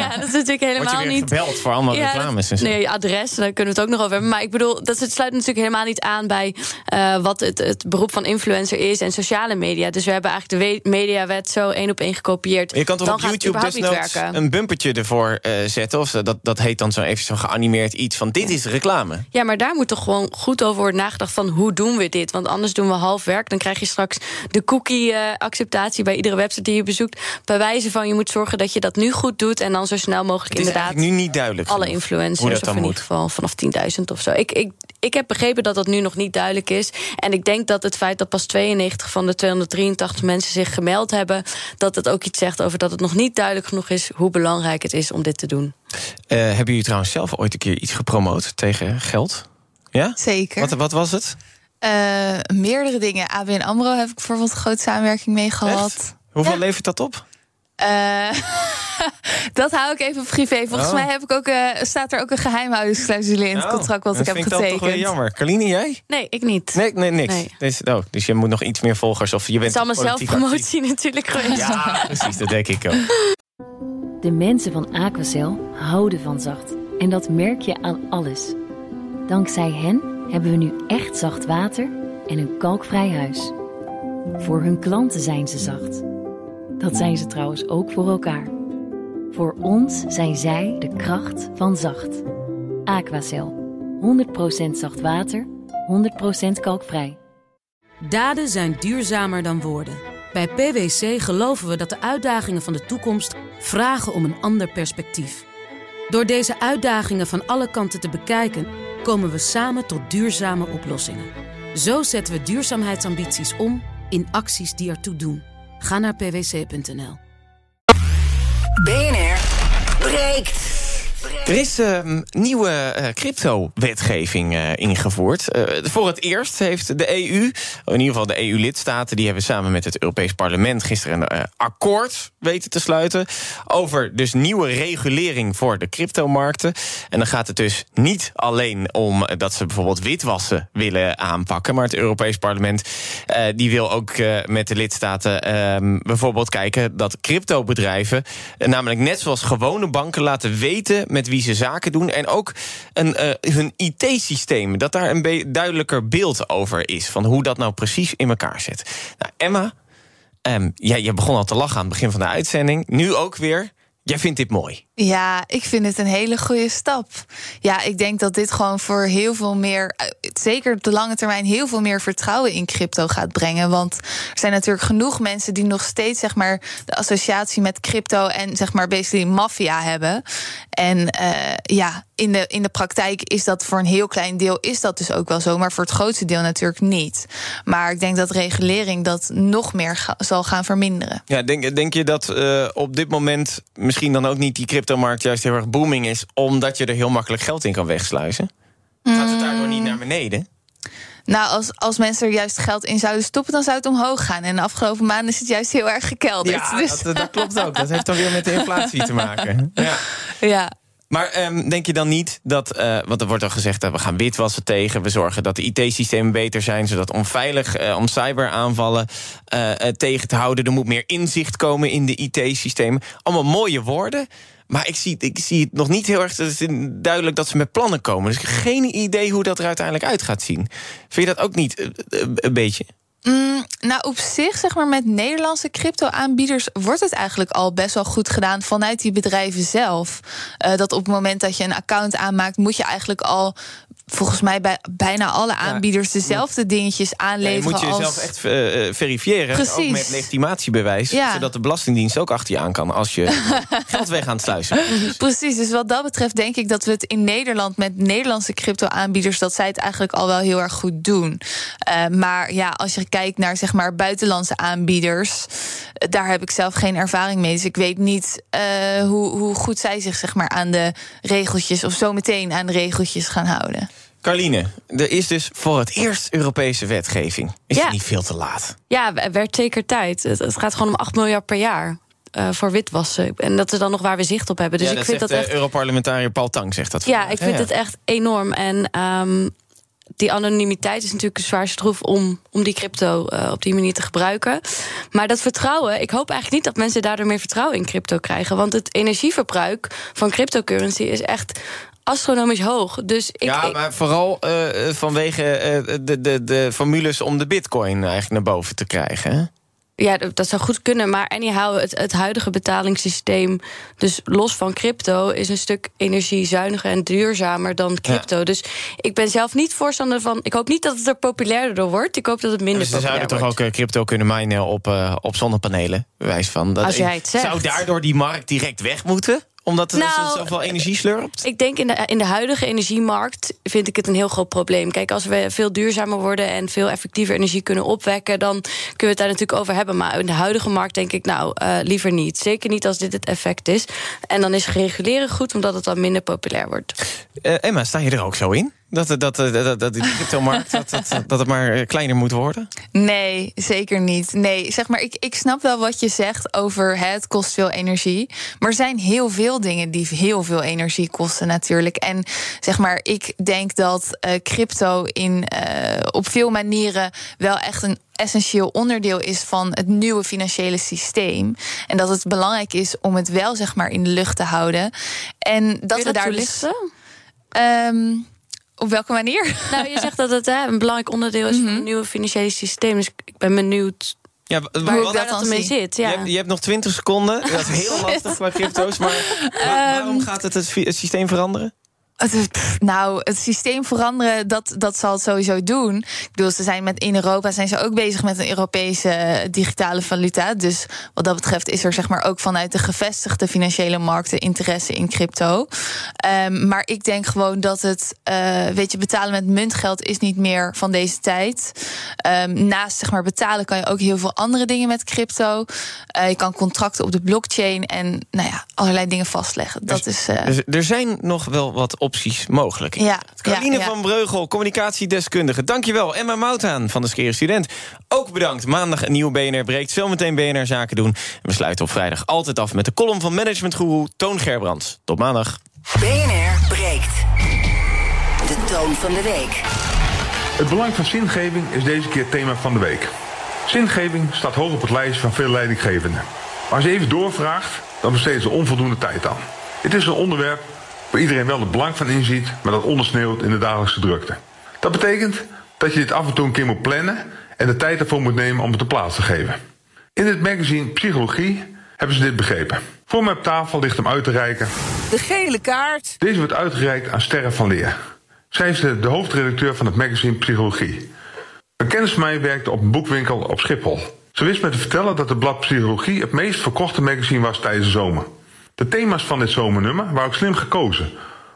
ja, dat is natuurlijk helemaal Word je niet... gebeld voor allemaal Ja, reclames en zo. Nee, adres, daar kunnen we het ook nog over hebben. Maar ik bedoel, dat het sluit natuurlijk helemaal niet aan bij eh, wat het, het beroep van influencer is en sociale media. Dus we hebben eigenlijk de we- mediawet zo één op één gekopieerd. Je kan toch dan op YouTube desnoods werken. een bumpertje ervoor eh, zetten? Of dat, dat heet dan zo even zo geanimeerd iets van dit is reclame. Ja, maar daar moet toch gewoon goed over worden nagedacht van hoe doen we dit? Want anders doen we half werk. Dan krijg je straks de cookie-acceptatie bij iedere website die je bezoekt. Bij wijze van je moet zorgen dat je dat nu goed doet en dan zo snel mogelijk Het is inderdaad nu niet duidelijk alle influencers, of in moet. ieder geval vanaf 10.000 of zo. Ik, ik, ik heb begrepen dat dat nu nog niet duidelijk is. En ik denk dat het feit dat pas 92 van de 283 mensen zich gemeld hebben, dat het ook iets zegt over dat het nog niet duidelijk genoeg is hoe belangrijk het is om dit te doen. Eh, hebben jullie trouwens zelf ooit een keer iets gepromoot tegen geld? Ja? Zeker. Wat, wat was het? Eh, meerdere dingen. ABN AMRO heb ik bijvoorbeeld een grote samenwerking mee gehad. Hoeveel levert dat op? Eh, dat hou ik even privé. Volgens Oh. mij heb ik ook, eh, staat er ook een geheimhoudingsclausule in het Oh, contract wat ik dat heb vind ik dan toch getekend. weer jammer. Carline, jij? Nee, ik niet. Nee, nee niks. Nee. Dus, oh, dus je moet nog iets meer volgers of je Het bent is allemaal zelfpromotie natuurlijk geweest. Ja, precies, dat denk ik ook. De mensen van Aquacel houden van zacht. En dat merk je aan alles. Dankzij hen hebben we nu echt zacht water en een kalkvrij huis. Voor hun klanten zijn ze zacht. Dat zijn ze trouwens ook voor elkaar. Voor ons zijn zij de kracht van zacht. Aquacel. 100% zacht water, 100% kalkvrij. Daden zijn duurzamer dan woorden. Bij PwC geloven we dat de uitdagingen van de toekomst vragen om een ander perspectief. Door deze uitdagingen van alle kanten te bekijken, komen we samen tot duurzame oplossingen. Zo zetten we duurzaamheidsambities om in acties die ertoe doen. Ga naar pwc.nl. BNR breekt. Er is ehm, nieuwe eh, crypto-wetgeving eh, ingevoerd. Eh, voor het eerst heeft de EU, in ieder geval de EU-lidstaten... die hebben samen met het Europees Parlement gisteren een akkoord weten te sluiten... over dus nieuwe regulering voor de cryptomarkten. En dan gaat het dus niet alleen om dat ze bijvoorbeeld witwassen willen aanpakken... maar het Europees Parlement die wil ook met de lidstaten ehm, bijvoorbeeld kijken... dat cryptobedrijven, namelijk net zoals gewone banken... laten weten met wie ze zaken doen. En ook een, eh, hun IT-systeem, dat daar een duidelijker beeld over is... van hoe dat nou precies in elkaar zit. Nou, Emma, ehm, ja, je begon al te lachen aan het begin van de uitzending. Nu ook weer. Jij vindt dit mooi. Ja, ik vind het een hele goede stap. Ja, ik denk dat dit gewoon voor heel veel meer, eh, zeker op de lange termijn, heel veel meer vertrouwen in crypto gaat brengen. Want er zijn natuurlijk genoeg mensen die nog steeds zeg maar de associatie met crypto en zeg maar basically maffia hebben. En eh, ja, in de, in de praktijk is dat voor een heel klein deel is dat dus ook wel zo, maar voor het grootste deel natuurlijk niet. Maar ik denk dat regulering dat nog meer zal gaan verminderen. Ja, denk, denk je dat eh, op dit moment misschien dan ook niet die cryptomarkt juist heel erg booming is, omdat je er heel makkelijk geld in kan wegsluizen? Gaat het daardoor niet naar beneden? Nou, als, als mensen er juist geld in zouden stoppen, dan zou het omhoog gaan. En de afgelopen maanden is het juist heel erg gekelderd. Ja, Dus- dat, dat klopt ook. Dat heeft dan weer met de inflatie te maken. Ja. ja. Maar ehm, denk je dan niet dat, eh, want er wordt al gezegd dat we gaan witwassen tegen, we zorgen dat de IT-systemen beter zijn, zodat onveilig eh, om cyberaanvallen eh, tegen te houden, er moet meer inzicht komen in de IT-systemen. Allemaal mooie woorden. Maar ik zie, ik zie het nog niet heel erg het is duidelijk dat ze met plannen komen. Dus ik heb geen idee hoe dat er uiteindelijk uit gaat zien. Vind je dat ook niet eh, eh, een beetje? Mm, nou, op zich, zeg maar, met Nederlandse crypto-aanbieders wordt het eigenlijk al best wel goed gedaan vanuit die bedrijven zelf. Eh, dat op het moment dat je een account aanmaakt, moet je eigenlijk al. Volgens mij bij bijna alle aanbieders dezelfde dingetjes Ja, je aanleveren. moet als... jezelf echt eh, eh, verifiëren, ook met legitimatiebewijs. Ja. Zodat de Belastingdienst ook achter je aan kan als je geld weg aan het sluizen. Precies, dus wat dat betreft denk ik dat we het in Nederland met Nederlandse crypto-aanbieders, dat zij het eigenlijk al wel heel erg goed doen. Eh, maar ja, als je kijkt naar zeg maar buitenlandse aanbieders, daar heb ik zelf geen ervaring mee. Dus ik weet niet hoe, hoe goed zij zich zeg maar aan de regeltjes of zometeen aan de regeltjes gaan houden. Carline, er is dus voor het eerst Europese wetgeving. Is Ja. het niet veel te laat? Ja, werd zeker tijd. Het, het gaat gewoon om 8 miljard per jaar. uh, voor witwassen. En dat is dan nog waar we zicht op hebben. Dus ja, ik dat vind dat echt. Europarlementariër Paul Tang zegt dat. Ja, ik vind het echt enorm. En um, die anonimiteit is natuurlijk een zwaar stroef om, om die crypto uh, op die manier te gebruiken. Maar dat vertrouwen, ik hoop eigenlijk niet dat mensen daardoor meer vertrouwen in crypto krijgen. Want het energieverbruik van cryptocurrency is echt astronomisch hoog. Dus ik, ja, maar vooral uh, vanwege uh, de, de, de formules om de bitcoin eigenlijk naar boven te krijgen. Hè? Ja, dat zou goed kunnen. Maar anyhow, het, het huidige betalingssysteem, dus los van crypto, is een stuk energiezuiniger en duurzamer dan crypto. Ja. Dus ik ben zelf niet voorstander van. Ik hoop niet dat het er populairder door wordt. Ik hoop dat het minder dus populair wordt. Ze zouden toch ook crypto kunnen minen op, uh, op zonnepanelen? Bewijs van. Dat Als jij het zegt. Zou daardoor die markt direct weg moeten? Omdat het nou, zoveel energie slurpt? Ik denk in de, in de huidige energiemarkt vind ik het een heel groot probleem. Kijk, als we veel duurzamer worden en veel effectiever energie kunnen opwekken, dan kunnen we het daar natuurlijk over hebben. Maar in de huidige markt denk ik, nou, uh, liever niet. Zeker niet als dit het effect is. En dan is reguleren goed, omdat het dan minder populair wordt. Uh, Emma, sta je er ook zo in? Dat, dat, dat, dat, dat die cryptomarkt dat, dat, dat het maar kleiner moet worden? Nee, zeker niet. Nee, zeg maar, ik, ik snap wel wat je zegt over hè, het kost veel energie. Maar er zijn heel veel dingen die heel veel energie kosten natuurlijk. En zeg maar, ik denk dat uh, crypto in, uh, op veel manieren wel echt een essentieel onderdeel is van het nieuwe financiële systeem. En dat het belangrijk is om het wel zeg maar in de lucht te houden. En dat we daar dus. Um, op welke manier? Nou, je zegt dat het hè, een belangrijk onderdeel is mm -hmm. van het nieuwe financiële systeem. Dus ik ben benieuwd. Ja, waar hoe dat dan mee zit. Ja. Je, hebt, je hebt nog 20 seconden. Dat is heel lastig bij crypto's. Maar waar, waarom gaat het het systeem veranderen? Nou, het systeem veranderen, dat, dat zal het sowieso doen. Ik bedoel, ze zijn met in Europa zijn ze ook bezig met een Europese digitale valuta. Dus wat dat betreft is er zeg maar ook vanuit de gevestigde financiële markten interesse in crypto. Um, maar ik denk gewoon dat het, uh, weet je, betalen met muntgeld is niet meer van deze tijd. Um, naast zeg maar betalen kan je ook heel veel andere dingen met crypto. Uh, je kan contracten op de blockchain en nou ja, allerlei dingen vastleggen. Dat dus, is. Uh, dus er zijn nog wel wat opties mogelijk. Ja, Caroline ja, ja. van Breugel, communicatiedeskundige. Dankjewel. Emma Mouthaan van de Skere Student. Ook bedankt. Maandag een nieuwe BNR breekt. Zometeen BNR Zaken doen. En we sluiten op vrijdag altijd af met de column van managementgoeroe Toon Gerbrands. Tot maandag. BNR breekt. De toon van de week. Het belang van zingeving is deze keer thema van de week. Zingeving staat hoog op het lijstje van veel leidinggevenden. Maar als je even doorvraagt, dan besteedt ze onvoldoende tijd aan. Het is een onderwerp waar iedereen wel het belang van inziet, maar dat ondersneeuwt in de dagelijkse drukte. Dat betekent dat je dit af en toe een keer moet plannen en de tijd ervoor moet nemen om het te plaats te geven. In het magazine Psychologie hebben ze dit begrepen. Voor mij op tafel ligt hem uit te reiken. De gele kaart. Deze wordt uitgereikt aan Sterre van Leer. Zij is de, de hoofdredacteur van het magazine Psychologie. Een kennis van mij werkte op een boekwinkel op Schiphol. Ze wist me te vertellen dat het blad Psychologie het meest verkochte magazine was tijdens de zomer. De thema's van dit zomernummer waren ook slim gekozen,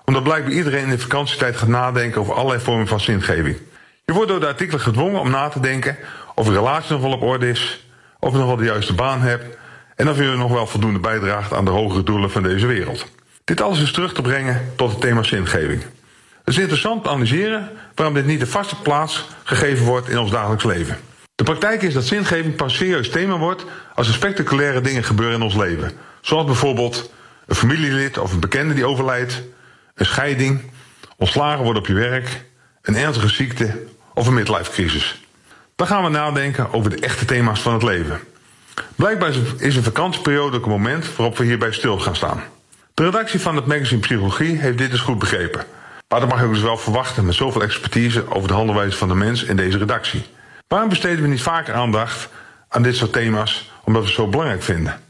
omdat blijkbaar iedereen in de vakantietijd gaat nadenken over allerlei vormen van zingeving. Je wordt door de artikelen gedwongen om na te denken of je relatie nog wel op orde is, of je nog wel de juiste baan hebt en of je nog wel voldoende bijdraagt aan de hogere doelen van deze wereld. Dit alles is terug te brengen tot het thema zingeving. Het is interessant te analyseren waarom dit niet de vaste plaats gegeven wordt in ons dagelijks leven. De praktijk is dat zingeving pas serieus thema wordt als er spectaculaire dingen gebeuren in ons leven. Zoals bijvoorbeeld een familielid of een bekende die overlijdt, een scheiding, ontslagen worden op je werk, een ernstige ziekte of een midlife crisis. Dan gaan we nadenken over de echte thema's van het leven. Blijkbaar is een vakantieperiode ook een moment waarop we hierbij stil gaan staan. De redactie van het magazine Psychologie heeft dit dus goed begrepen. Maar dat mag je dus wel verwachten met zoveel expertise over de handelwijze van de mens in deze redactie. Waarom besteden we niet vaker aandacht aan dit soort thema's omdat we het zo belangrijk vinden?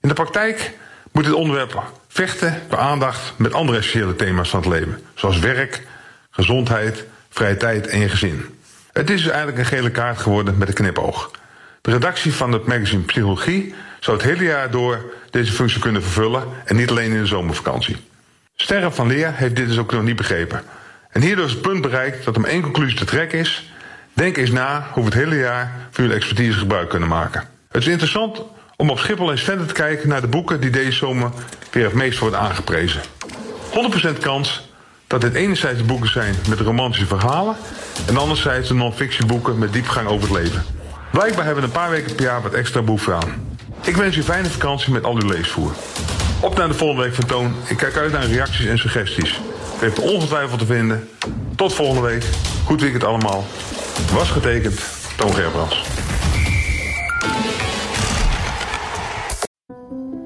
In de praktijk moet dit onderwerp vechten voor aandacht met andere essentiële thema's van het leven, zoals werk, gezondheid, vrije tijd en je gezin. Het is dus eigenlijk een gele kaart geworden met een knipoog. De redactie van het magazine Psychologie zou het hele jaar door deze functie kunnen vervullen en niet alleen in de zomervakantie. Sterren van Leer heeft dit dus ook nog niet begrepen. En hierdoor is het punt bereikt dat om één conclusie te trekken is: denk eens na hoe we het hele jaar van jullie expertise gebruik kunnen maken. Het is interessant om op Schiphol eens verder te kijken naar de boeken die deze zomer weer het meest worden aangeprezen. 100% kans dat dit enerzijds de boeken zijn met romantische verhalen en anderzijds de non-fictieboeken met diepgang over het leven. Blijkbaar hebben we een paar weken per jaar wat extra behoefte aan. Ik wens u fijne vakantie met al uw leesvoer. Op naar de volgende week van Toon. Ik kijk uit naar reacties en suggesties. U heeft ongetwijfeld te vinden. Tot volgende week. Goed weekend allemaal. Was getekend, Toon Gerbrands.